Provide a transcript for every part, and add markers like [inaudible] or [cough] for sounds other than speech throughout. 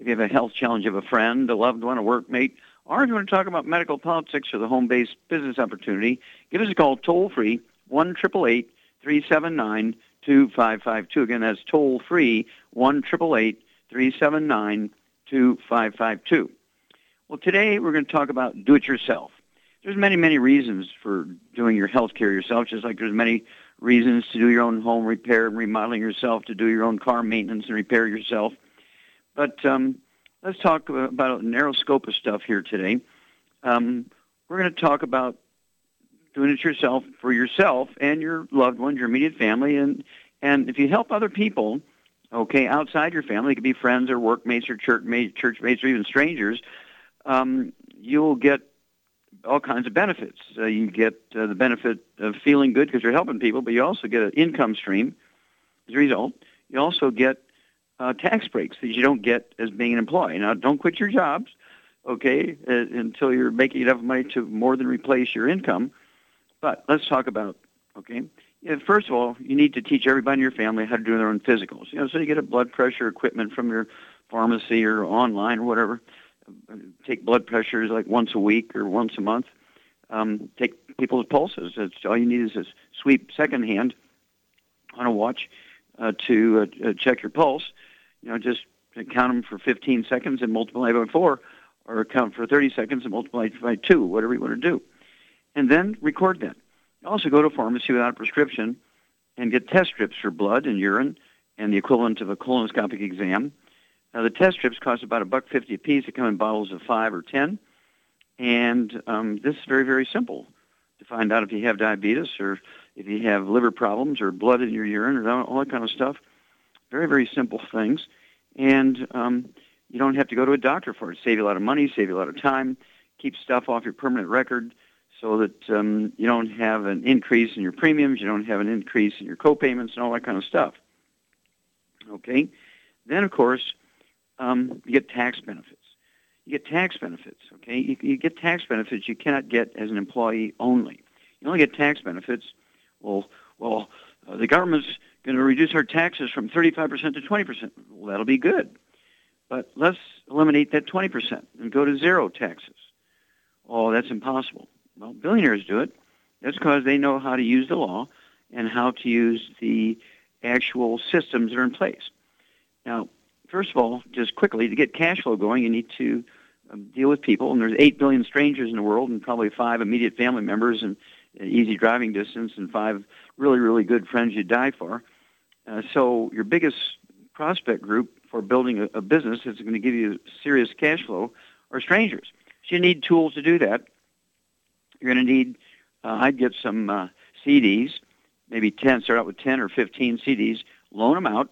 if you have a health challenge of a friend, a loved one, a workmate, or if you want to talk about medical politics or the home-based business opportunity, give us a call toll-free, 1-379-2552. Again, that's toll-free, 1-379-2552. Well, today we're going to talk about do-it-yourself. There's many, many reasons for doing your health care yourself, just like there's many reasons to do your own home repair and remodeling yourself, to do your own car maintenance and repair yourself. But um, let's talk about a narrow scope of stuff here today. Um, we're going to talk about doing it yourself for yourself and your loved ones, your immediate family, and and if you help other people, okay, outside your family, it could be friends or workmates or church mates, church mates, or even strangers, um, you'll get all kinds of benefits. Uh, you get uh, the benefit of feeling good because you're helping people, but you also get an income stream as a result. You also get uh, tax breaks that you don't get as being an employee. Now, don't quit your jobs, okay, uh, until you're making enough money to more than replace your income. But let's talk about, okay, first of all, you need to teach everybody in your family how to do their own physicals. You know, so you get a blood pressure equipment from your pharmacy or online or whatever take blood pressures like once a week or once a month. Um, take people's pulses. It's, all you need is a sweep second hand on a watch uh, to uh, uh, check your pulse. You know, just count them for 15 seconds and multiply by four, or count for 30 seconds and multiply by two, whatever you want to do. And then record that. Also go to pharmacy without a prescription and get test strips for blood and urine and the equivalent of a colonoscopic exam now the test strips cost about a buck fifty a piece. They come in bottles of five or ten, and um, this is very very simple to find out if you have diabetes or if you have liver problems or blood in your urine or all that kind of stuff. Very very simple things, and um, you don't have to go to a doctor for it. Save you a lot of money, save you a lot of time, keep stuff off your permanent record so that um, you don't have an increase in your premiums, you don't have an increase in your co-payments and all that kind of stuff. Okay? Then, of course, um, you get tax benefits. You get tax benefits, okay? You, you get tax benefits you cannot get as an employee only. You only get tax benefits. Well, well, uh, the government's going to reduce our taxes from 35% to 20%. Well, that'll be good. But let's eliminate that 20% and go to zero taxes. Oh, that's impossible. Well, billionaires do it. That's because they know how to use the law and how to use the actual systems that are in place. Now, first of all, just quickly, to get cash flow going, you need to um, deal with people. And there's 8 billion strangers in the world and probably five immediate family members and easy driving distance and five really, really good friends you'd die for. Uh, so your biggest prospect group for building a, a business that's going to give you serious cash flow are strangers. So you need tools to do that. You're going to need, uh, I'd get some uh, CDs, maybe 10, start out with 10 or 15 CDs, loan them out,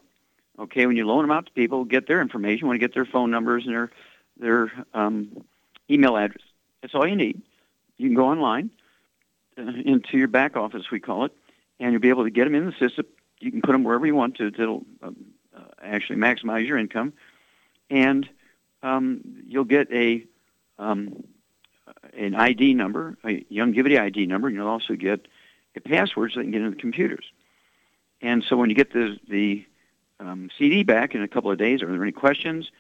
Okay, when you loan them out to people, get their information. Want to get their phone numbers and their their um, email address. That's all you need. You can go online uh, into your back office, we call it, and you'll be able to get them in the system. You can put them wherever you want to. It'll um, uh, actually maximize your income, and um, you'll get a um, an ID number, a Youngevity ID number, and you'll also get a password so they can get into the computers. And so when you get the the um, CD back in a couple of days. Are there any questions?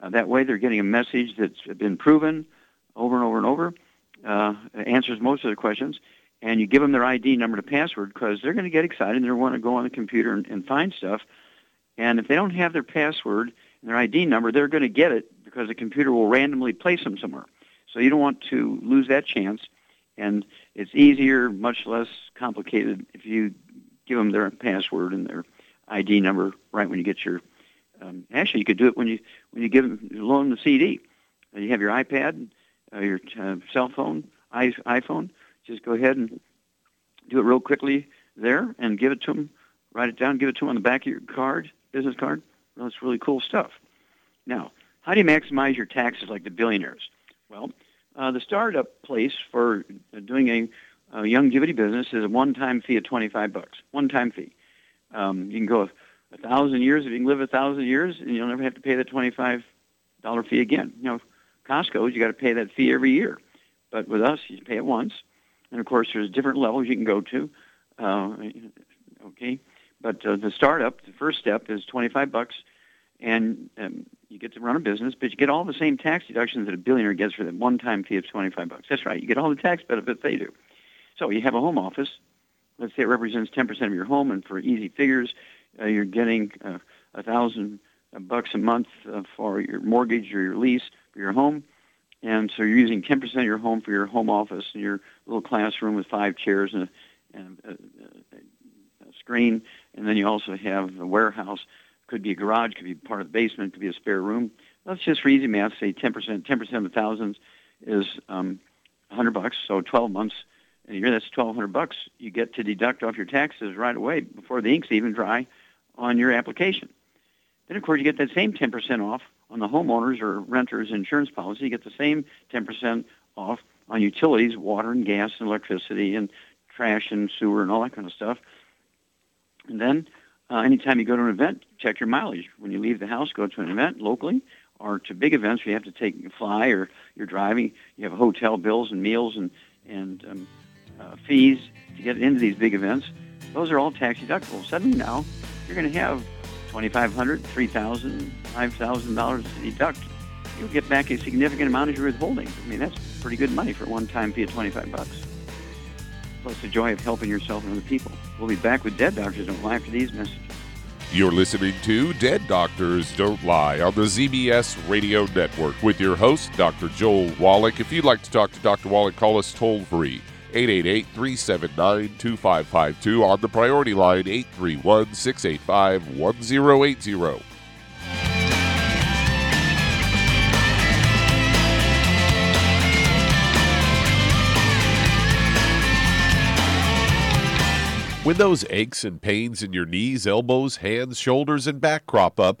Uh, that way, they're getting a message that's been proven over and over and over, uh, answers most of their questions, and you give them their ID number to password because they're going to get excited and they're want to go on the computer and, and find stuff. And if they don't have their password and their ID number, they're going to get it because the computer will randomly place them somewhere. So you don't want to lose that chance. And it's easier, much less complicated if you give them their password and their ID number right when you get your. Um, actually, you could do it when you when you give them loan the CD. You have your iPad, uh, your uh, cell phone, I, iPhone. Just go ahead and do it real quickly there and give it to them. Write it down, give it to them on the back of your card, business card. Well, that's really cool stuff. Now, how do you maximize your taxes like the billionaires? Well, uh, the startup place for doing a, a Youngevity business is a one-time fee of 25 bucks. One-time fee. Um, you can go a thousand years if you can live a thousand years, and you'll never have to pay the 25 dollar fee again. You know, Costco, you got to pay that fee every year, but with us, you pay it once. And of course, there's different levels you can go to. Uh, okay, but uh, the startup, the first step is 25 bucks, and um, you get to run a business, but you get all the same tax deductions that a billionaire gets for that one-time fee of 25 bucks. That's right. You get all the tax benefits they do. So you have a home office. Let's say it represents 10% of your home, and for easy figures, uh, you're getting uh, a thousand bucks a month uh, for your mortgage or your lease for your home. And so you're using 10% of your home for your home office and your little classroom with five chairs and a, and a, a, a screen. And then you also have a warehouse. Could be a garage, could be part of the basement, could be a spare room. Let's just for easy math say 10%. 10% of the thousands is um, 100 bucks. So 12 months in a year, that's 1,200 bucks. You get to deduct off your taxes right away before the ink's even dry on your application. Then, of course, you get that same 10% off on the homeowners or renters insurance policy. You get the same 10% off on utilities, water and gas and electricity and trash and sewer and all that kind of stuff. And then uh, anytime you go to an event, check your mileage. When you leave the house, go to an event locally or to big events where you have to take a fly or you're driving, you have hotel bills and meals and, and um, uh, fees to get into these big events. Those are all tax deductible. Suddenly now, you're going to have $2,500, $3,000, $5,000 deduct. You'll get back a significant amount of your withholding. I mean, that's pretty good money for a one-time fee of 25 bucks. Plus the joy of helping yourself and other people. We'll be back with Dead Doctors Don't Lie after these messages. You're listening to Dead Doctors Don't Lie on the ZBS Radio Network with your host, Dr. Joel Wallach. If you'd like to talk to Dr. Wallach, call us toll free 888 379 2552 on the priority line 831 685 1080. When those aches and pains in your knees, elbows, hands, shoulders, and back crop up,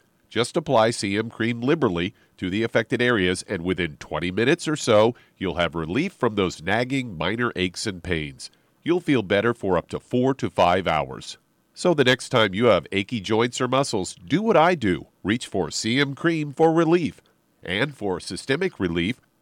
Just apply CM cream liberally to the affected areas, and within 20 minutes or so, you'll have relief from those nagging minor aches and pains. You'll feel better for up to four to five hours. So the next time you have achy joints or muscles, do what I do reach for CM cream for relief. And for systemic relief,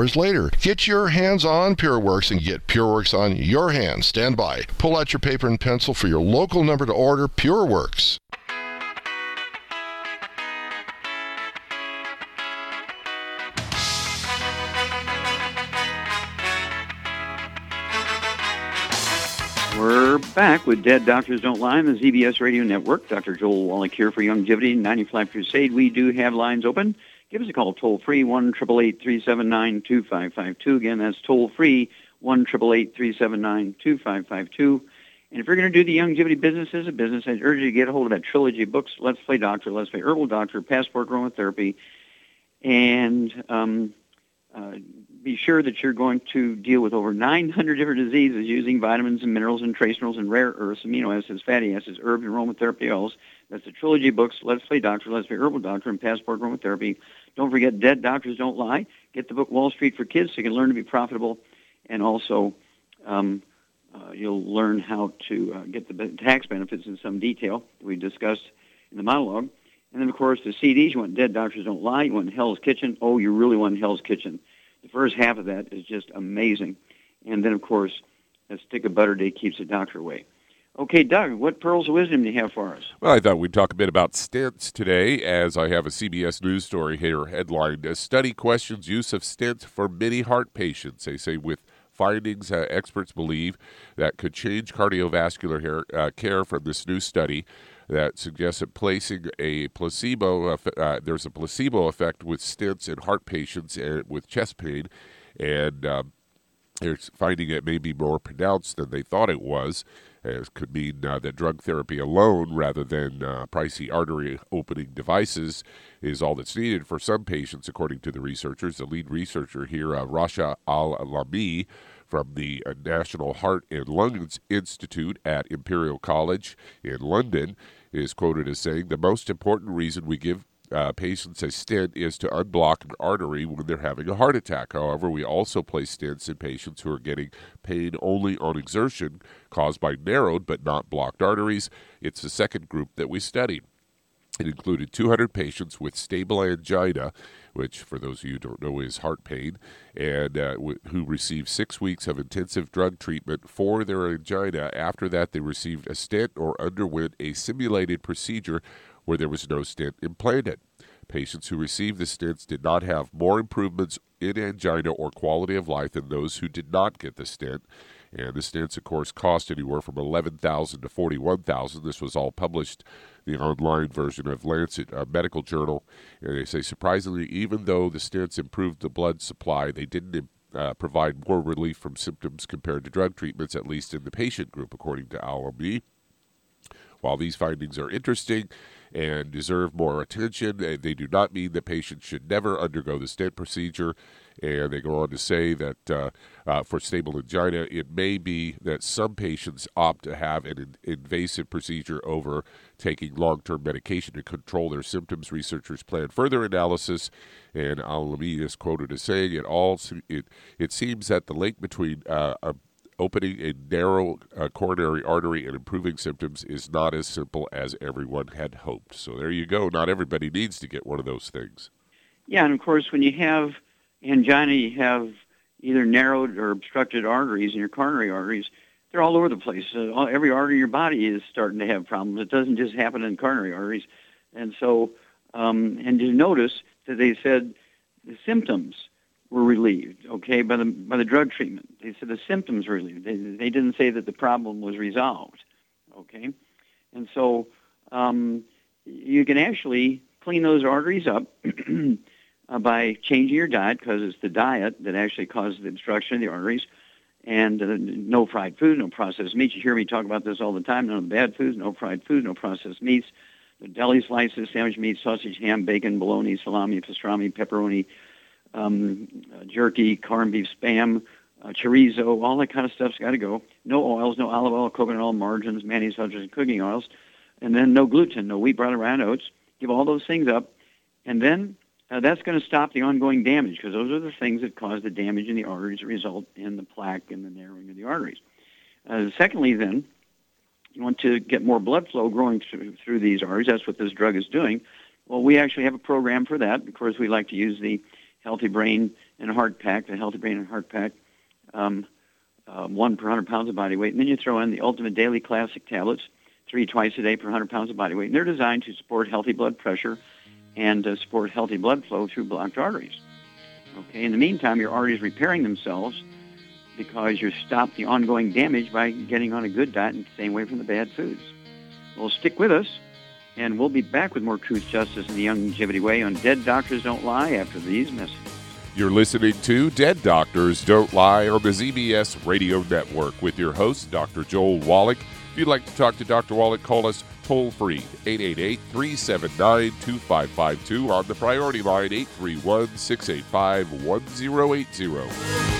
hours later. Get your hands on PureWorks and get PureWorks on your hands. Stand by. Pull out your paper and pencil for your local number to order PureWorks. We're back with Dead Doctors Don't Lie on the ZBS Radio Network. Dr. Joel Wallach here for Youngevity 95 Crusade. We do have lines open. Give us a call toll free, 1 379 2552. Again, that's toll free, 1 379 2552. And if you're going to do the Youngevity business as a business, I urge you to get a hold of that trilogy books, Let's Play Doctor, Let's Play Herbal Doctor, Passport Aromatherapy, and um, uh, be sure that you're going to deal with over 900 different diseases using vitamins and minerals and trace minerals and rare earths, amino acids, fatty acids, herbs, and aromatherapy oils. That's the trilogy books, Let's Play Doctor, Let's Play Herbal Doctor, and Passport Aromatherapy. Don't forget Dead Doctors Don't Lie. Get the book Wall Street for Kids so you can learn to be profitable. And also, um, uh, you'll learn how to uh, get the tax benefits in some detail that we discussed in the monologue. And then, of course, the CDs, you want Dead Doctors Don't Lie, you want Hell's Kitchen. Oh, you really want Hell's Kitchen. The first half of that is just amazing. And then, of course, a stick of butter day keeps the doctor away. Okay, Doug, what pearls of wisdom do you have for us? Well, I thought we'd talk a bit about stents today, as I have a CBS News story here headlined A Study Questions Use of Stents for Many Heart Patients. They say with findings uh, experts believe that could change cardiovascular hair, uh, care from this new study that suggests that placing a placebo, uh, there's a placebo effect with stents in heart patients and with chest pain, and um, they're finding it may be more pronounced than they thought it was. Could mean uh, that drug therapy alone, rather than uh, pricey artery opening devices, is all that's needed for some patients, according to the researchers. The lead researcher here, uh, Rasha Al-Lamee, from the uh, National Heart and Lung Institute at Imperial College in London, is quoted as saying the most important reason we give uh, patients a stent is to unblock an artery when they're having a heart attack. However, we also place stents in patients who are getting pain only on exertion caused by narrowed but not blocked arteries. It's the second group that we studied. It included 200 patients with stable angina, which, for those of you who don't know, is heart pain, and uh, w- who received six weeks of intensive drug treatment for their angina. After that, they received a stent or underwent a simulated procedure where there was no stent implanted. Patients who received the stents did not have more improvements in angina or quality of life than those who did not get the stent. And the stents, of course, cost anywhere from eleven thousand to forty-one thousand. This was all published the online version of Lancet uh, Medical Journal. And they say, surprisingly, even though the stents improved the blood supply, they didn't uh, provide more relief from symptoms compared to drug treatments, at least in the patient group, according to Al-Lamee. While these findings are interesting and deserve more attention, they do not mean that patients should never undergo the stent procedure. And they go on to say that uh, uh, for stable angina, it may be that some patients opt to have an invasive procedure over taking long term medication to control their symptoms. Researchers plan further analysis, and Al-Lamee is quoted as saying, it, all, it, it seems that the link between uh, a opening a narrow uh, coronary artery and improving symptoms is not as simple as everyone had hoped. So there you go. Not everybody needs to get one of those things. Yeah, and of course, when you have angina, you have either narrowed or obstructed arteries in your coronary arteries. They're all over the place. Uh, every artery in your body is starting to have problems. It doesn't just happen in coronary arteries. And so, um, and you notice that they said the symptoms were relieved, okay, by the by the drug treatment. They said the symptoms were relieved. They, they didn't say that the problem was resolved, okay. And so um, you can actually clean those arteries up [clears throat] uh, by changing your diet because it's the diet that actually causes the obstruction of the arteries. And uh, no fried food, no processed meats. You hear me talk about this all the time. None of the bad foods, no fried food, no processed meats. The deli slices, sandwich meat, sausage, ham, bacon, bologna, salami, pastrami, pepperoni, um, jerky, corned beef, spam, uh, chorizo, all that kind of stuff's got to go. No oils, no olive oil, coconut oil, margarines, mayonnaise, butters, and cooking oils. And then no gluten, no wheat, brown, rye, oats. Give all those things up. And then uh, that's going to stop the ongoing damage because those are the things that cause the damage in the arteries that result in the plaque and the narrowing of the arteries. Uh, secondly, then, you want to get more blood flow growing through, through these arteries. That's what this drug is doing. Well, we actually have a program for that. Of course, we like to use the Healthy Brain and Heart Pack, the Healthy Brain and Heart Pack, um, uh, one per 100 pounds of body weight. And then you throw in the Ultimate Daily Classic tablets, three twice a day per 100 pounds of body weight. And they're designed to support healthy blood pressure and uh, support healthy blood flow through blocked arteries. Okay. In the meantime, your arteries repairing themselves because you stop the ongoing damage by getting on a good diet and staying away from the bad foods. Well, stick with us, and we'll be back with more truth, justice, and the longevity way on Dead Doctors Don't Lie after these messages. You're listening to Dead Doctors Don't Lie on the ZBS Radio Network with your host, Dr. Joel Wallach. If you'd like to talk to Dr. Wallach, call us toll free 888 379 2552 on the priority line 831 685 1080.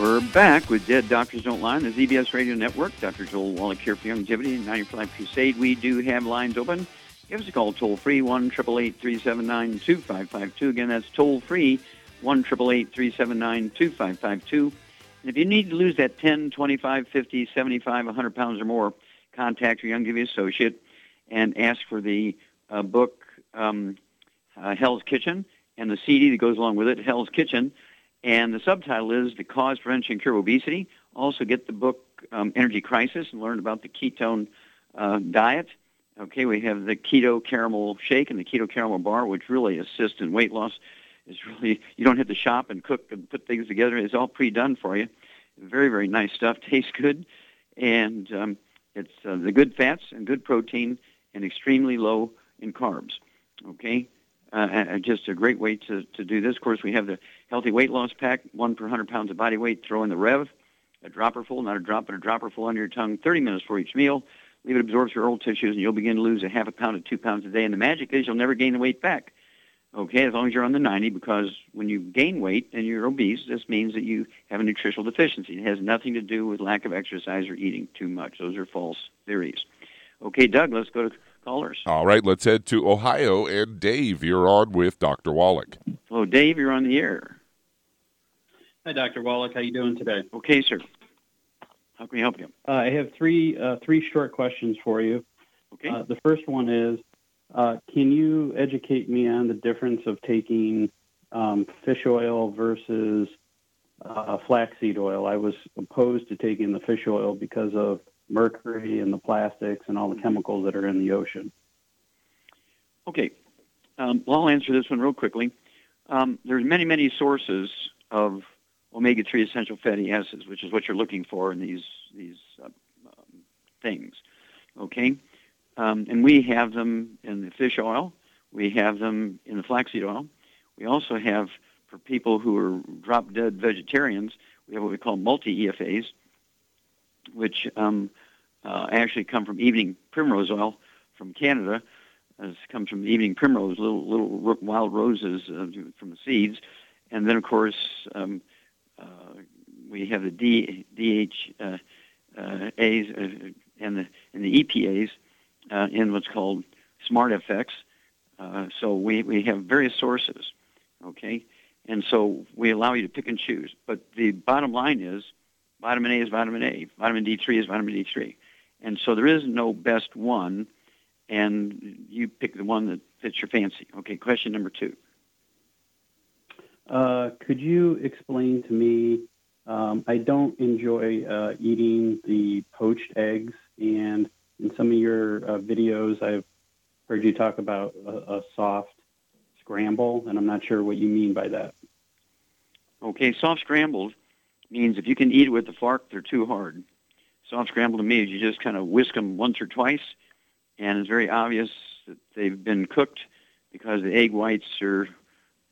We're back with Dead Doctors Don't Lie on the ZBS Radio Network. Dr. Joel Wallach here for Youngevity and 95 Crusade. We do have lines open. Give us a call toll free, 1 379 2552. Again, that's toll free, 1 379 2552. And if you need to lose that 10, 25, 50, 75, 100 pounds or more, contact your Youngevity associate and ask for the uh, book um, uh, Hell's Kitchen and the CD that goes along with it, Hell's Kitchen. And the subtitle is The Cause, Prevention, and Cure Obesity. Also get the book um, Energy Crisis and learn about the ketone uh, diet. Okay, we have the keto caramel shake and the keto caramel bar, which really assist in weight loss. It's really you don't have to shop and cook and put things together. It's all pre-done for you. Very, very nice stuff. [laughs] Tastes good, and um, it's uh, the good fats and good protein and extremely low in carbs. Okay, uh, just a great way to, to do this. Of course, we have the healthy weight loss pack, one per 100 pounds of body weight. Throw in the Rev, a dropper full, not a drop, but a dropper full under your tongue, 30 minutes for each meal. Leave it absorbs your oral tissues, and you'll begin to lose a half a pound to two pounds a day. And the magic is you'll never gain the weight back. Okay, as long as you're on the 90, because when you gain weight and you're obese, this means that you have a nutritional deficiency. It has nothing to do with lack of exercise or eating too much. Those are false theories. Okay, Doug, let's go to callers. All right, let's head to Ohio. And Dave, you're on with Dr. Wallach. Hello, Dave, you're on the air. Hi, Dr. Wallach. How you doing today? Okay, sir. How can we help you? Uh, I have three uh, three short questions for you. Okay. Uh, the first one is, uh, can you educate me on the difference of taking um, fish oil versus uh, flaxseed oil? I was opposed to taking the fish oil because of mercury and the plastics and all the chemicals that are in the ocean. Okay. Um, well, I'll answer this one real quickly. Um, there's many, many sources of omega-3 essential fatty acids, which is what you're looking for in these these uh, um, things. Okay, um, and we have them in the fish oil. We have them in the flaxseed oil. We also have for people who are drop-dead vegetarians. We have what we call multi-EFAs, which um, uh, actually come from evening primrose oil from Canada. It comes from evening primrose, little little wild roses uh, from the seeds, and then of course um, we have the D, DH uh, uh, uh, and the and the EPAs in what's called Smart. Uh, so we, we have various sources, okay, and so we allow you to pick and choose. But the bottom line is, vitamin A is vitamin A, vitamin D3 is vitamin D3, and so there is no best one, and you pick the one that fits your fancy. Okay, question number two. Uh, could you explain to me? Um, I don't enjoy uh, eating the poached eggs, and in some of your uh, videos, I've heard you talk about a, a, soft scramble, and I'm not sure what you mean by that. Okay, soft scrambled means if you can eat it with a fork, they're too hard. Soft scrambled to me is you just kind of whisk them once or twice, and it's very obvious that they've been cooked because the egg whites are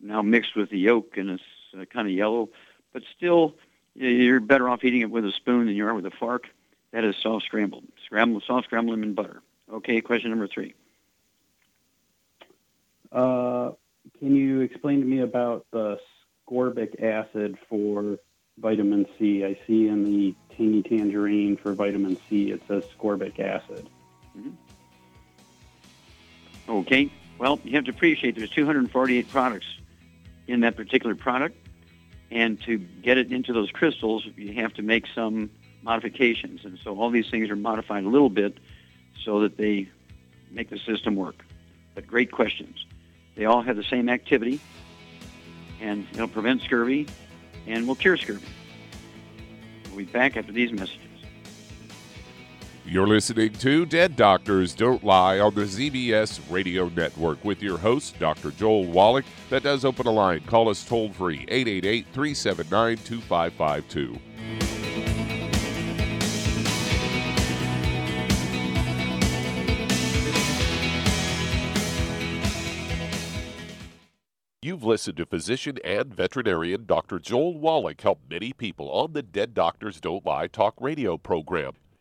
now mixed with the yolk and it's uh, kind of yellow. But still, you're better off eating it with a spoon than you are with a fork. That is soft scrambled. Scrambled, soft scrambled them in butter. Okay, question number three. Uh, can you explain to me about the ascorbic acid for vitamin C? I see in the tangy tangerine for vitamin C it says ascorbic acid. Mm-hmm. Okay. Well, you have to appreciate there's 248 products in that particular product. And to get it into those crystals, you have to make some modifications. And so all these things are modified a little bit so that they make the system work. But great questions. They all have the same activity, and it'll prevent scurvy and will cure scurvy. We'll be back after these messages. You're listening to Dead Doctors Don't Lie on the ZBS Radio Network with your host, Dr. Joel Wallach. That does open a line. Call us toll free, 888 379 2552. You've listened to physician and veterinarian Dr. Joel Wallach help many people on the Dead Doctors Don't Lie talk radio program.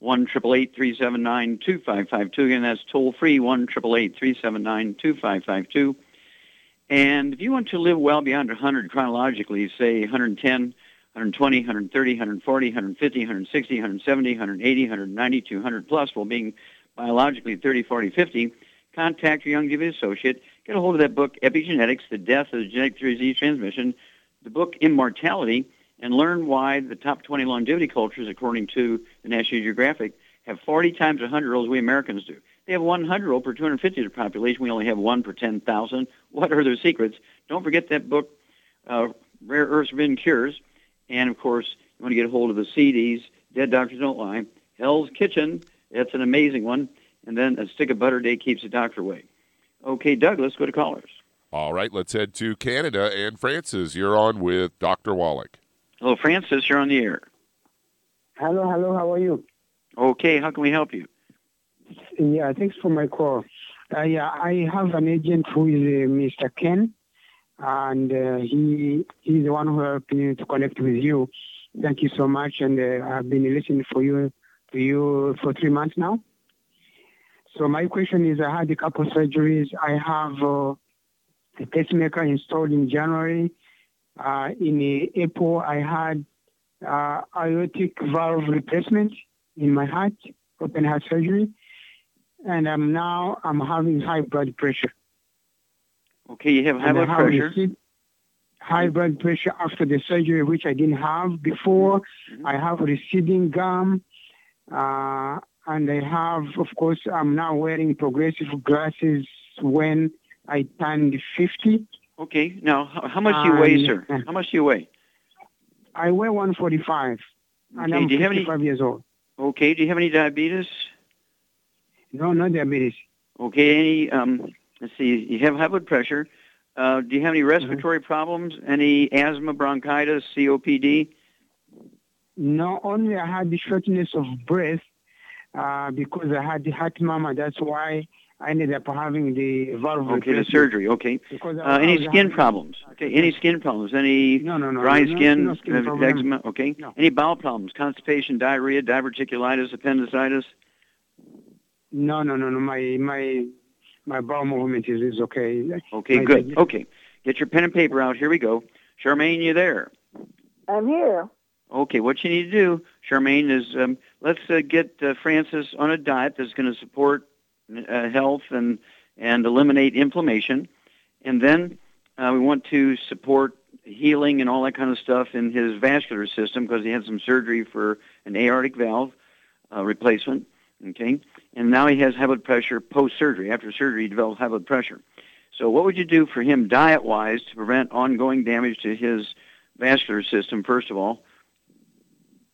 1 379 2552 Again, that's toll free, 1 379 2552 And if you want to live well beyond 100 chronologically, say 110, 120, 130, 140, 150, 160, 170, 180, 190, 200 plus, while being biologically 30, 40, 50, contact your Youngevity associate. Get a hold of that book, Epigenetics, The Death of the Genetic Disease Transmission, the book Immortality, and learn why the top 20 longevity cultures, according to the National Geographic, have 40 times 100-year-olds we Americans do. They have 100-year-old per 250 of the population. We only have one per 10,000. What are their secrets? Don't forget that book, uh, Rare Earths Forbidden Cures. And, of course, you want to get a hold of the CDs, Dead Doctors Don't Lie, Hell's Kitchen, that's an amazing one, and then A Stick of Butter Day Keeps the Doctor Away. Okay, Douglas, go to callers. All right, let's head to Canada. And Francis, you're on with Dr. Wallach. Hello, Francis. You're on the air. Hello, hello. How are you? Okay, how can we help you? Yeah, thanks for my call. Uh, yeah, I have an agent who is uh, Mr. Ken, and uh, he he's the one who helped me to connect with you. Thank you so much, and uh, I've been listening for you to you for three months now. So my question is, I had a couple surgeries. I have uh, a pacemaker installed in January. Uh, in April, I had uh, aortic valve replacement in my heart, open heart surgery, and I'm now I'm having high blood pressure. Okay, you have high blood pressure. High blood pressure after the surgery, which I didn't have before. Mm-hmm. I have receding gum, uh, and I have, of course, I'm now wearing progressive glasses when I turned 50. Okay, now [laughs] how much do you weigh, sir? How much do you weigh? I weigh 145, okay. and I'm do you 55 have any, years old. Okay, do you have any diabetes? No, no diabetes. Okay, any, um, let's see, you have high blood pressure. Uh, do you have any respiratory mm-hmm. problems? Any asthma, bronchitis, COPD? No, only I had the shortness of breath uh, because I had the heart murmur. That's why I ended up having the valve. Okay, the surgery. Okay. Uh, any skin problems? Okay. Any skin problems? Any no, no, no, dry no, skin, no skin uh, eczema? Okay. No. Any bowel problems? Constipation, diarrhea, diverticulitis, appendicitis? No, no, no, no. My my my bowel movement is, is okay. Okay, My- good. Okay, get your pen and paper out. Here we go. Charmaine, you there? I'm here. Okay, what you need to do, Charmaine, is um, let's uh, get uh, Francis on a diet that's going to support uh, health and and eliminate inflammation. And then uh, we want to support healing and all that kind of stuff in his vascular system because he had some surgery for an aortic valve uh, replacement. Okay, and now he has high blood pressure post surgery. After surgery, he developed high blood pressure. So, what would you do for him diet wise to prevent ongoing damage to his vascular system? First of all,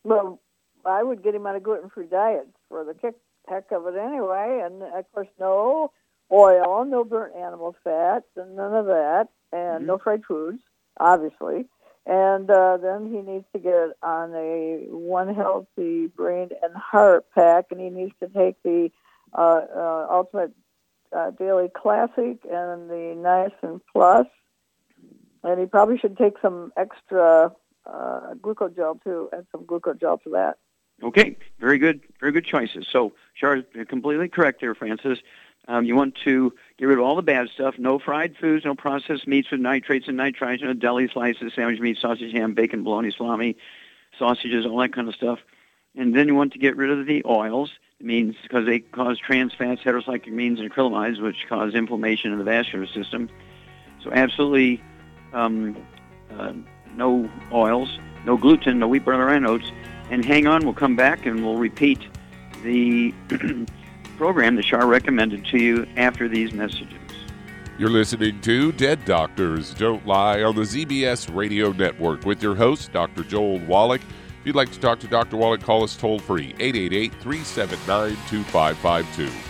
well, I would get him on a gluten-free diet for the kick, heck of it anyway, and of course, no oil, no burnt animal fats, and none of that, and mm-hmm. no fried foods, obviously. And uh, then he needs to get on a one healthy brain and heart pack, and he needs to take the uh, uh, Ultimate uh, Daily Classic and the Niacin Plus. And he probably should take some extra uh, glucogel too, and some glucogel to that. Okay, very good, very good choices. So, Char, completely correct there, Francis. Um, you want to get rid of all the bad stuff. No fried foods, no processed meats with nitrates and nitrites, no deli slices, sandwich meat, sausage, ham, bacon, bologna, salami, sausages, all that kind of stuff. And then you want to get rid of the oils, means because they cause trans fats, heterocyclic heterocyclamines, and acrylamides, which cause inflammation in the vascular system. So absolutely um, uh, no oils, no gluten, no wheat, barley, and oats. And hang on, we'll come back and we'll repeat the [clears throat] program that Shar recommended to you after these messages. You're listening to Dead Doctors Don't Lie on the ZBS Radio Network with your host, Dr. Joel Wallach. If you'd like to talk to Dr. Wallach, call us toll free 888 379 2552.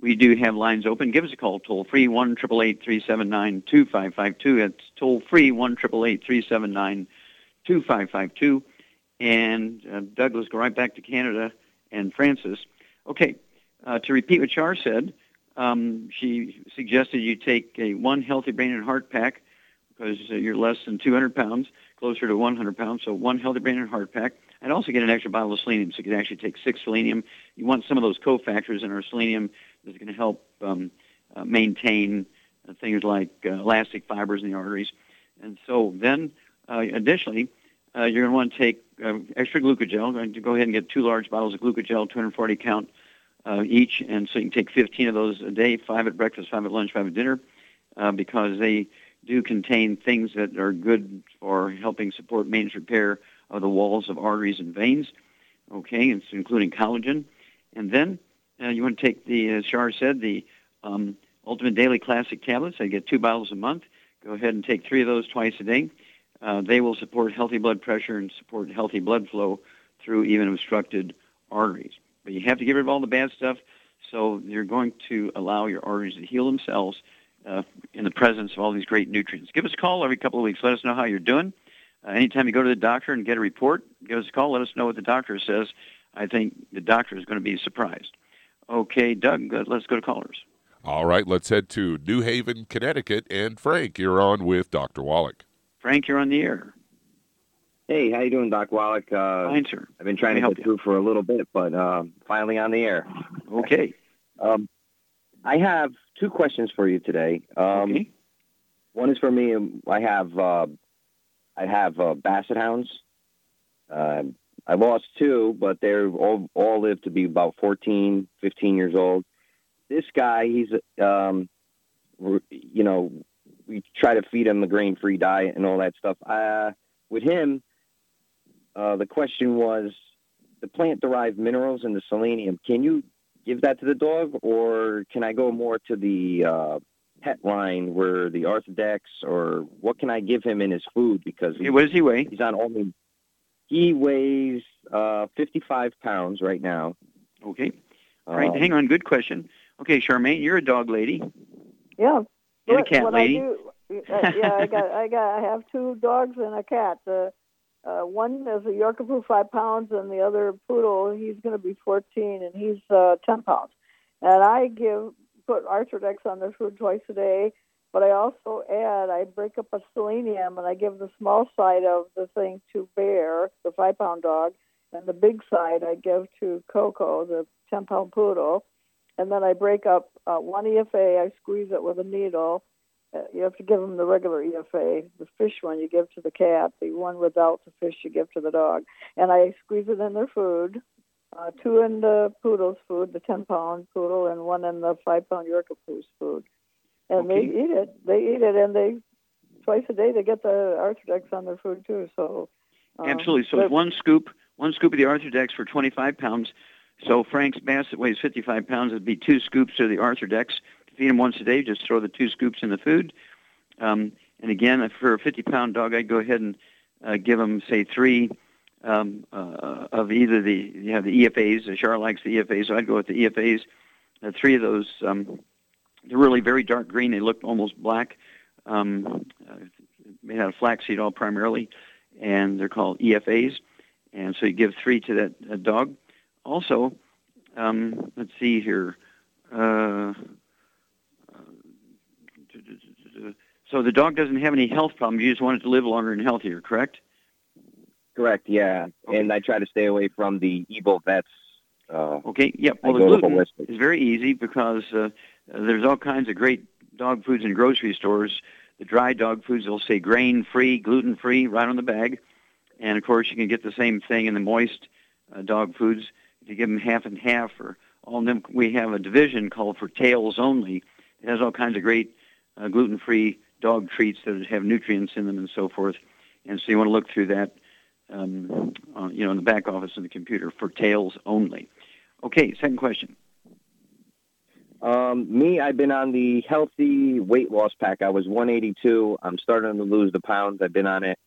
We do have lines open. Give us a call, toll free, 1 379 2552. It's toll free, 1 379 2552. And uh, Douglas, go right back to Canada and Francis. Okay, uh, to repeat what Char said, um, she suggested you take a one healthy brain and heart pack because uh, you're less than 200 pounds closer to 100 pounds. So one healthy brain and heart pack. I'd also get an extra bottle of selenium, so you could actually take six selenium. You want some of those cofactors in our selenium that's going to help um, uh, maintain uh, things like uh, elastic fibers in the arteries. And so then, uh, additionally, uh, you're going to want to take uh, extra glucogel. I'm going to go ahead and get two large bottles of glucogel, 240 count each, and so you can take 15 of those a day, five at breakfast, five at lunch, five at dinner, because they do contain things that are good for helping support maintenance repair of the walls of arteries and veins. Okay, including collagen. And then uh, you want to take the, as Shar said, the um, Ultimate Daily Classic tablets. I get two bottles a month. Go ahead and take three of those twice a day. Uh, they will support healthy blood pressure and support healthy blood flow through even obstructed arteries. But you have to get rid of all the bad stuff, so you're going to allow your arteries to heal themselves uh, in the presence of all these great nutrients. Give us a call every couple of weeks. Let us know how you're doing. Uh, anytime you go to the doctor and get a report, give us a call. Let us know what the doctor says. I think the doctor is going to be surprised. Okay, Doug, uh, let's go to callers. All right, let's head to New Haven, Connecticut. And Frank, you're on with Dr. Wallach. Frank, you're on the air. Hey, how you doing, Doc Wallach? Uh, Fine, sir. I've been trying to help get through for a little bit, but uh, finally on the air. Okay. Um, I have two questions for you today. Um, okay. One is for me. um, I have uh, I have uh, Basset hounds. Uh, I lost two, but they're all all lived to be about 14, 15 years old. This guy, he's um, you know, we try to feed him a grain-free diet and all that stuff. Uh, with him, uh, the question was the plant-derived minerals and the selenium. Can you give that to the dog, or can I go more to the uh, pet line where the Arthrodex, or what can I give him in his food? Because Okay, what does he weigh? he's on only. He weighs uh, 55 pounds right now. Okay. All right, Um, hang on. Good question. Okay, Charmaine, you're a dog lady. Yeah. And a What- cat lady. I do, uh, yeah, I got, [laughs] I got, I have two dogs and a cat. Uh, uh, one is a Yorker Poo, five pounds, and the other poodle, he's going to be 14, and he's uh, 10 pounds. And I give put Arthrodex on their food twice a day, but I also add, I break up a selenium, and I give the small side of the thing to Bear, the five pound dog, and the big side I give to Coco, the 10 pound poodle. And then I break up uh, one EFA, I squeeze it with a needle. Uh, you have to give them the regular EFA. The fish one you give to the cat. The one without the fish you give to the dog. And I squeeze it in their food. Uh, two in the poodle's food, the 10 pound poodle, and one in the 5 pound Yorker Poo's food. And they eat it. They eat it, and they twice a day they get the Arthrodex on their food too. So um, Absolutely. So but- it's one scoop, one scoop of the Arthrodex for 25 pounds. So Frank's Basset weighs 55 pounds. It'd be two scoops of the Arthrodex. To feed him once a day, just throw the two scoops in the food. Um, and again, for a 50-pound dog, I'd go ahead and uh, give him, say, three um, uh, of either the you have the EFAs. The Char likes the EFAs, so I'd go with the EFAs. Uh, three of those. Um, they're really very dark green. They look almost black. Um, uh, made out of flaxseed oil primarily, and they're called EFAs. And so you give three to that uh, dog. Also, um, let's see here. Uh, so the dog doesn't have any health problems. You just want it to live longer and healthier, correct? Correct, yeah. And I try to stay away from the evil vets. Uh, Okay. Yep. Well, the gluten is very easy because uh, there's all kinds of great dog foods in grocery stores. The dry dog foods they'll say grain-free, gluten-free, right on the bag. And of course, you can get the same thing in the moist uh, dog foods. If you give them half and half, or all them, we have a division called for tails only. It has all kinds of great uh, gluten-free dog treats that have nutrients in them and so forth. And so you want to look through that, um, uh, you know, in the back office of the computer for tails only. Okay, second question. Um, me, I've been on the healthy weight loss pack. I was 182. I'm starting to lose the pounds. I've been on it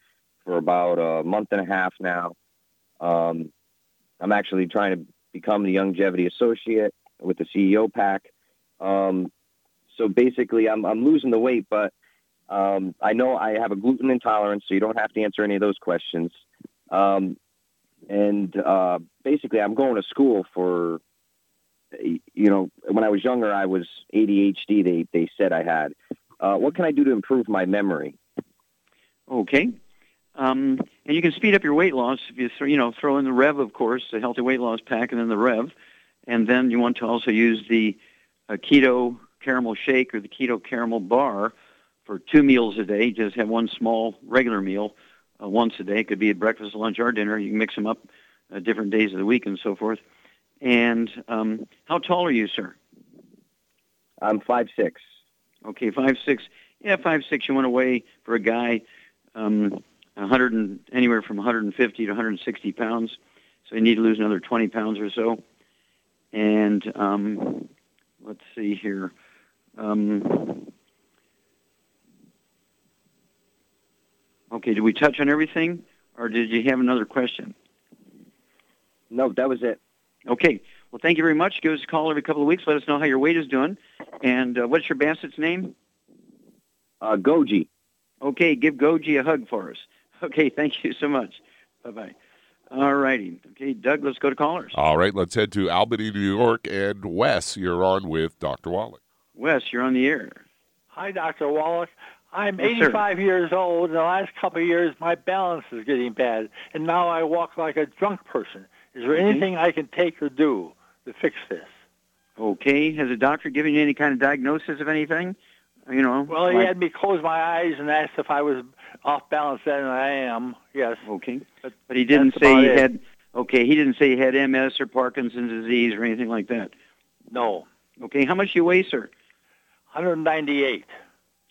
for about a month and a half now. Um, I'm actually trying to become the Youngevity associate with the CEO pack. Um, so basically, I'm, I'm losing the weight, but um, I know I have a gluten intolerance, so you don't have to answer any of those questions. Um, and uh, basically, I'm going to school for you know, when I was younger, I was ADHD. They they said I had. Uh, what can I do to improve my memory? Okay. Um, and you can speed up your weight loss if you throw, you know throw in the Rev, of course, the healthy weight loss pack, and then the Rev, and then you want to also use the uh, keto caramel shake or the keto caramel bar for two meals a day. Just have one small regular meal uh, once a day. It could be at breakfast, lunch, or dinner. You can mix them up uh, different days of the week and so forth. And um, how tall are you, sir? I'm five six. Okay, five six. yeah, five six. You want to weigh for a guy, um, 100 and anywhere from 150 to 160 pounds. So you need to lose another 20 pounds or so. And um, let's see here. Um, okay, did we touch on everything, or did you have another question? No, that was it. Okay. Well, thank you very much. Give us a call every couple of weeks. Let us know how your weight is doing. And uh, what's your Bassett's name? Uh, Goji. Okay, give Goji a hug for us. [laughs] Okay, thank you so much. Bye bye. All righty. Okay, Doug, let's go to callers. All right, let's head to Albany, New York. And Wes, you're on with Dr. Wallach. Wes, you're on the air. Hi, Dr. Wallach. I'm Yes, sir. 85 years old. In the last couple of years, my balance is getting bad, and now I walk like a drunk person. Is there Mhm. anything I can take or do to fix this? Okay, has the doctor given you any kind of diagnosis of anything? You know. Well, he like- had me close my eyes and asked if I was off balance then, and I am. Yes. Okay. But, But he didn't say he it. had. Okay, he didn't say he had MS or Parkinson's disease or anything like that. No. Okay, how much do you weigh, sir? 198.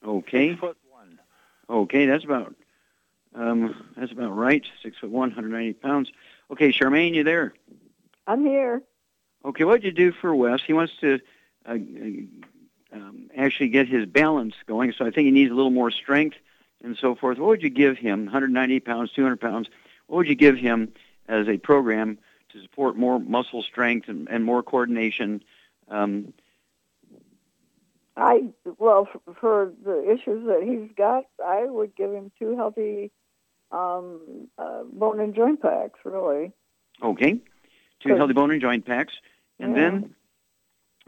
Okay. Six foot one. Okay, that's about um, that's about right. Six foot one, 190 pounds. Okay, Charmaine, you there? I'm here. Okay, what'd you do for Wes? He wants to uh, um, actually get his balance going, so I think he needs a little more strength and so forth. What would you give him? 190 pounds, 200 pounds. What would you give him as a program to support more muscle strength and, and more coordination? Um, I well f- for the issues that he's got, I would give him two healthy um, uh, bone and joint packs. Really, okay, two healthy bone and joint packs, and Yeah. then,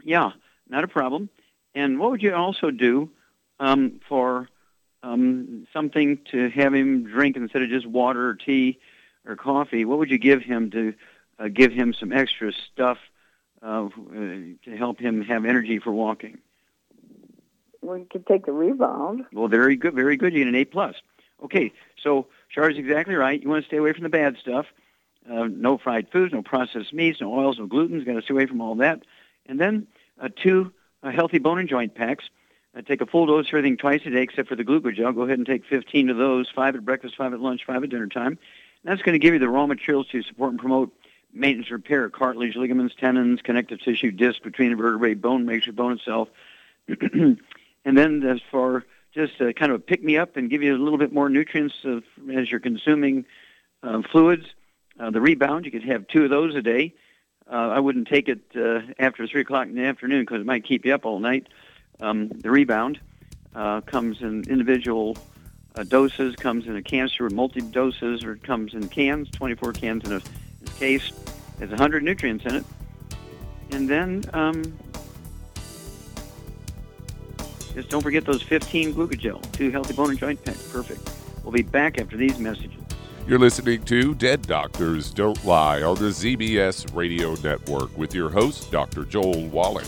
yeah, not a problem. And what would you also do um, for um, something to have him drink instead of just water or tea or coffee? What would you give him to uh, give him some extra stuff uh, to help him have energy for walking? we could take the rebound. Well, very good, very good. You get an A plus. Okay, so Char's exactly right. You want to stay away from the bad stuff. Uh, no fried foods, no processed meats, no oils, no gluten. You got to stay away from all that. And then uh, two uh, healthy bone and joint packs. Uh, take a full dose of everything twice a day, except for the glucogel. Go ahead and take 15 of those, five at breakfast, five at lunch, five at dinner time. And that's going to give you the raw materials to support and promote maintenance repair, cartilage, ligaments, tendons, connective tissue, disc between the vertebrae, bone makes your bone itself. [clears throat] and then as for just uh, kind of pick me up and give you a little bit more nutrients of, as you're consuming uh, fluids. Uh, the rebound, you could have two of those a day. Uh, I wouldn't take it uh, after 3 o'clock in the afternoon because it might keep you up all night. Um, the rebound uh, comes in individual uh, doses, comes in a canister with multi doses, or it comes in cans, 24 cans in a, in a case. There's 100 nutrients in it. And then um, just don't forget those 15 glucogel, two healthy bone and joint packs. Perfect. We'll be back after these messages. You're listening to Dead Doctors Don't Lie on the ZBS Radio Network with your host, Dr. Joel Wallach.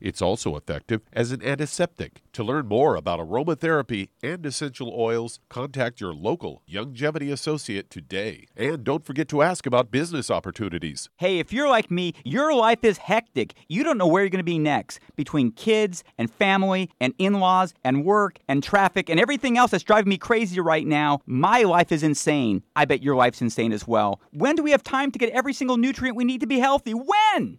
It's also effective as an antiseptic. To learn more about aromatherapy and essential oils, contact your local Youngevity associate today. And don't forget to ask about business opportunities. Hey, if you're like me, your life is hectic. You don't know where you're going to be next between kids and family and in laws and work and traffic and everything else that's driving me crazy right now. My life is insane. I bet your life's insane as well. When do we have time to get every single nutrient we need to be healthy? When?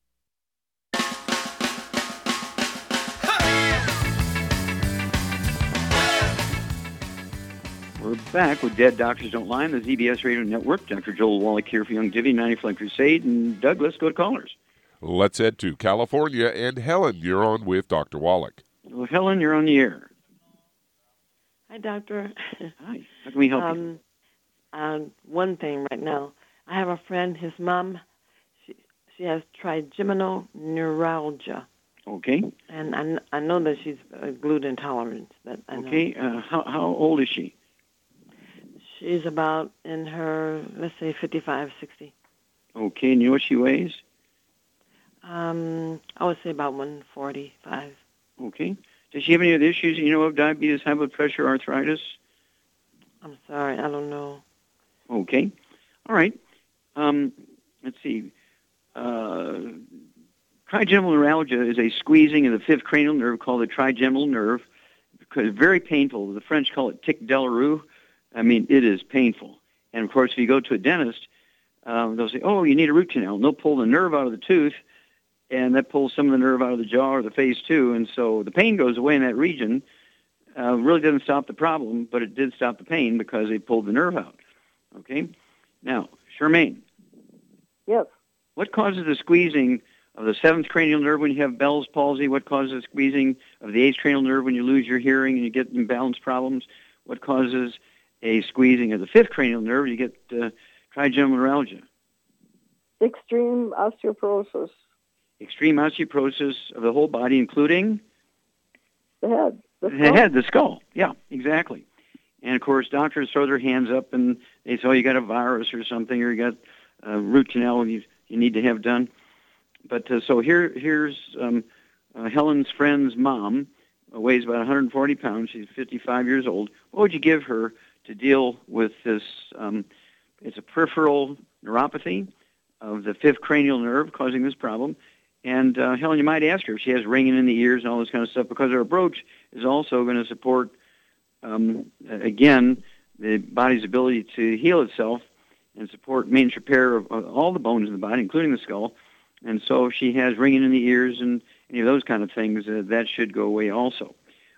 We're back with Dead Doctors Don't Lie on the ZBS Radio Network. Dr. Joel Wallach here for Youngevity, 90 Flight Crusade. And Doug, let's go to callers. Let's head to California. And Helen, you're on with Dr. Wallach. Well, Helen, you're on the air. Hi, doctor. Hi. How can we help you? Um, one thing right now, I have a friend. His mom, she she has trigeminal neuralgia, Okay. and I, I know that she's uh, gluten intolerant. That I know. Okay. Uh, how, how old is she? She's about in her let's say 55, 60. Okay. And you know what she weighs? Um, I would say about 145. Okay. Does she have any other issues you know of? Diabetes, high blood pressure, arthritis? I'm sorry, I don't know. Okay. All right. Um, let's see. Uh, trigeminal neuralgia is a squeezing of the fifth cranial nerve called the trigeminal nerve. Because it's very painful. The French call it tic douloureux. I mean, it is painful. And of course, if you go to a dentist, um, they'll say, "Oh, you need a root canal." And they'll pull the nerve out of the tooth, and that pulls some of the nerve out of the jaw or the face too. And so the pain goes away in that region. Uh, really doesn't stop the problem, but it did stop the pain because they pulled the nerve out. Okay. Now, Charmaine, Yes. what causes the squeezing of the seventh cranial nerve when you have Bell's palsy? What causes the squeezing of the eighth cranial nerve when you lose your hearing and you get imbalance problems? What causes a squeezing of the fifth cranial nerve? You get uh, trigeminal neuralgia. Extreme osteoporosis. Extreme osteoporosis of the whole body, including The head. The the skull. head, the skull. Yeah, exactly. And of course, doctors throw their hands up and they say, "Oh, you got a virus or something, or you got a root canal you you need to have done." But uh, so here, here's um, uh, Helen's friend's mom, uh, weighs about 140 pounds. She's 55 years old. What would you give her to deal with this? Um, it's a peripheral neuropathy of the fifth cranial nerve causing this problem. And uh, Helen, you might ask her if she has ringing in the ears and all this kind of stuff, because her approach is also going to support, um, again, the body's ability to heal itself and support maintenance repair of all the bones in the body, including the skull. And so if she has ringing in the ears and any of those kind of things, uh, that should go away also.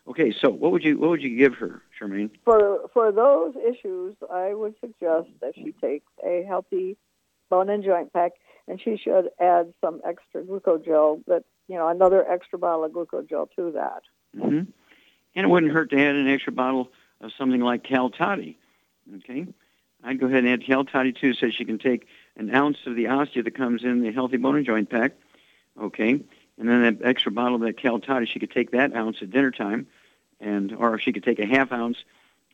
Okay, so what would you what would you give her, Charmaine? For for those issues, I would suggest that she takes a healthy bone and joint pack, and she should add some extra glucogel that you know, another extra bottle of glucogel to that. hmm And it wouldn't hurt to add an extra bottle of something like Cal Toddy. Okay? I'd go ahead and add Cal Toddy too, so she can take an ounce of the ostia that comes in the Healthy Bone and Joint Pack. Okay? And then that extra bottle of that Cal Toddy, she could take that ounce at dinner time, and or she could take a half ounce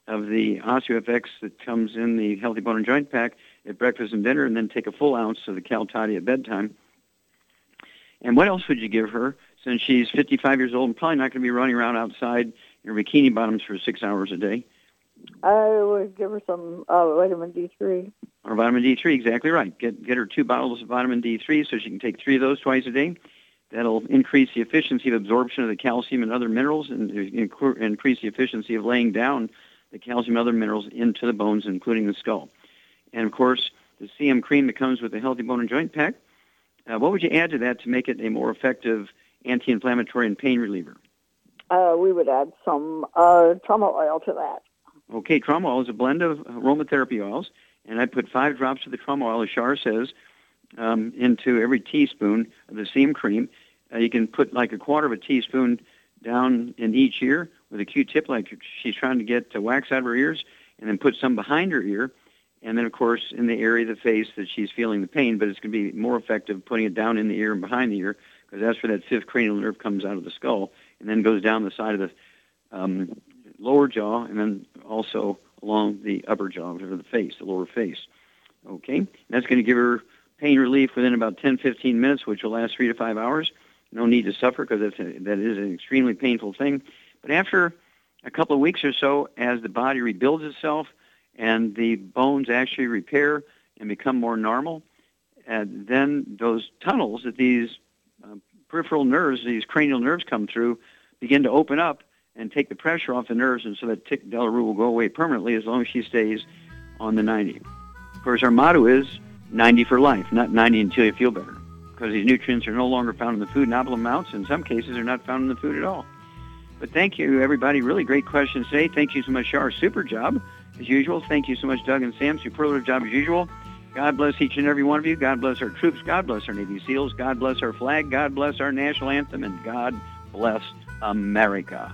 of the OsteoFX that comes in the Healthy Bone and Joint Pack at breakfast and dinner, and then take a full ounce of the Cal Toddy at bedtime. And what else would you give her since she's 55 years old and probably not going to be running around outside in her bikini bottoms for six hours a day? I would give her some uh, vitamin D3. Or vitamin D3, exactly right. Get get her two bottles of vitamin D3 so she can take three of those twice a day. That'll increase the efficiency of absorption of the calcium and other minerals, and increase the efficiency of laying down the calcium and other minerals into the bones, including the skull. And of course, the CM cream that comes with the Healthy Bone and Joint Pack. Uh, what would you add to that to make it a more effective anti-inflammatory and pain reliever? Uh, we would add some uh, trauma oil to that. Okay, trauma oil is a blend of aromatherapy oils, and I put five drops of the trauma oil, as Shar says, um, into every teaspoon of the CM cream. Uh, you can put like a quarter of a teaspoon down in each ear with a Q-tip, like she's trying to get uh, wax out of her ears, and then put some behind her ear, and then of course in the area of the face that she's feeling the pain. But it's going to be more effective putting it down in the ear and behind the ear because that's where that fifth cranial nerve comes out of the skull and then goes down the side of the um, lower jaw and then also along the upper jaw or the face, the lower face. Okay, and that's going to give her pain relief within about 10, 15 minutes, which will last three to five hours. No need to suffer because that is an extremely painful thing. But after a couple of weeks or so, as the body rebuilds itself and the bones actually repair and become more normal, and then those tunnels that these uh, peripheral nerves, these cranial nerves come through, begin to open up and take the pressure off the nerves, and so that tic douloureux will go away permanently as long as she stays on the 90. Of course, our motto is 90 for life, not 90 until you feel better, because these nutrients are no longer found in the food in optimal amounts. In some cases, they're not found in the food at all. But thank you, everybody. Really great questions today. Thank you so much, Shar. Super job, as usual. Thank you so much, Doug and Sam. Superlative job, as usual. God bless each and every one of you. God bless our troops. God bless our Navy SEALs. God bless our flag. God bless our national anthem. And God bless America.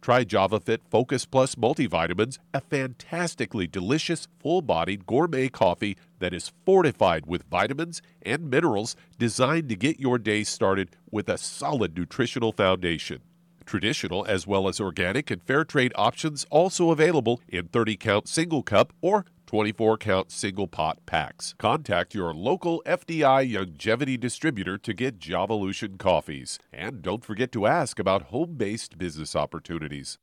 Try JavaFit Focus Plus multivitamins, a fantastically delicious, full bodied gourmet coffee that is fortified with vitamins and minerals designed to get your day started with a solid nutritional foundation. Traditional as well as organic and fair trade options also available in 30 count single cup or 24 count single pot packs. Contact your local FDI Youngevity distributor to get Javalution coffees. And don't forget to ask about home based business opportunities.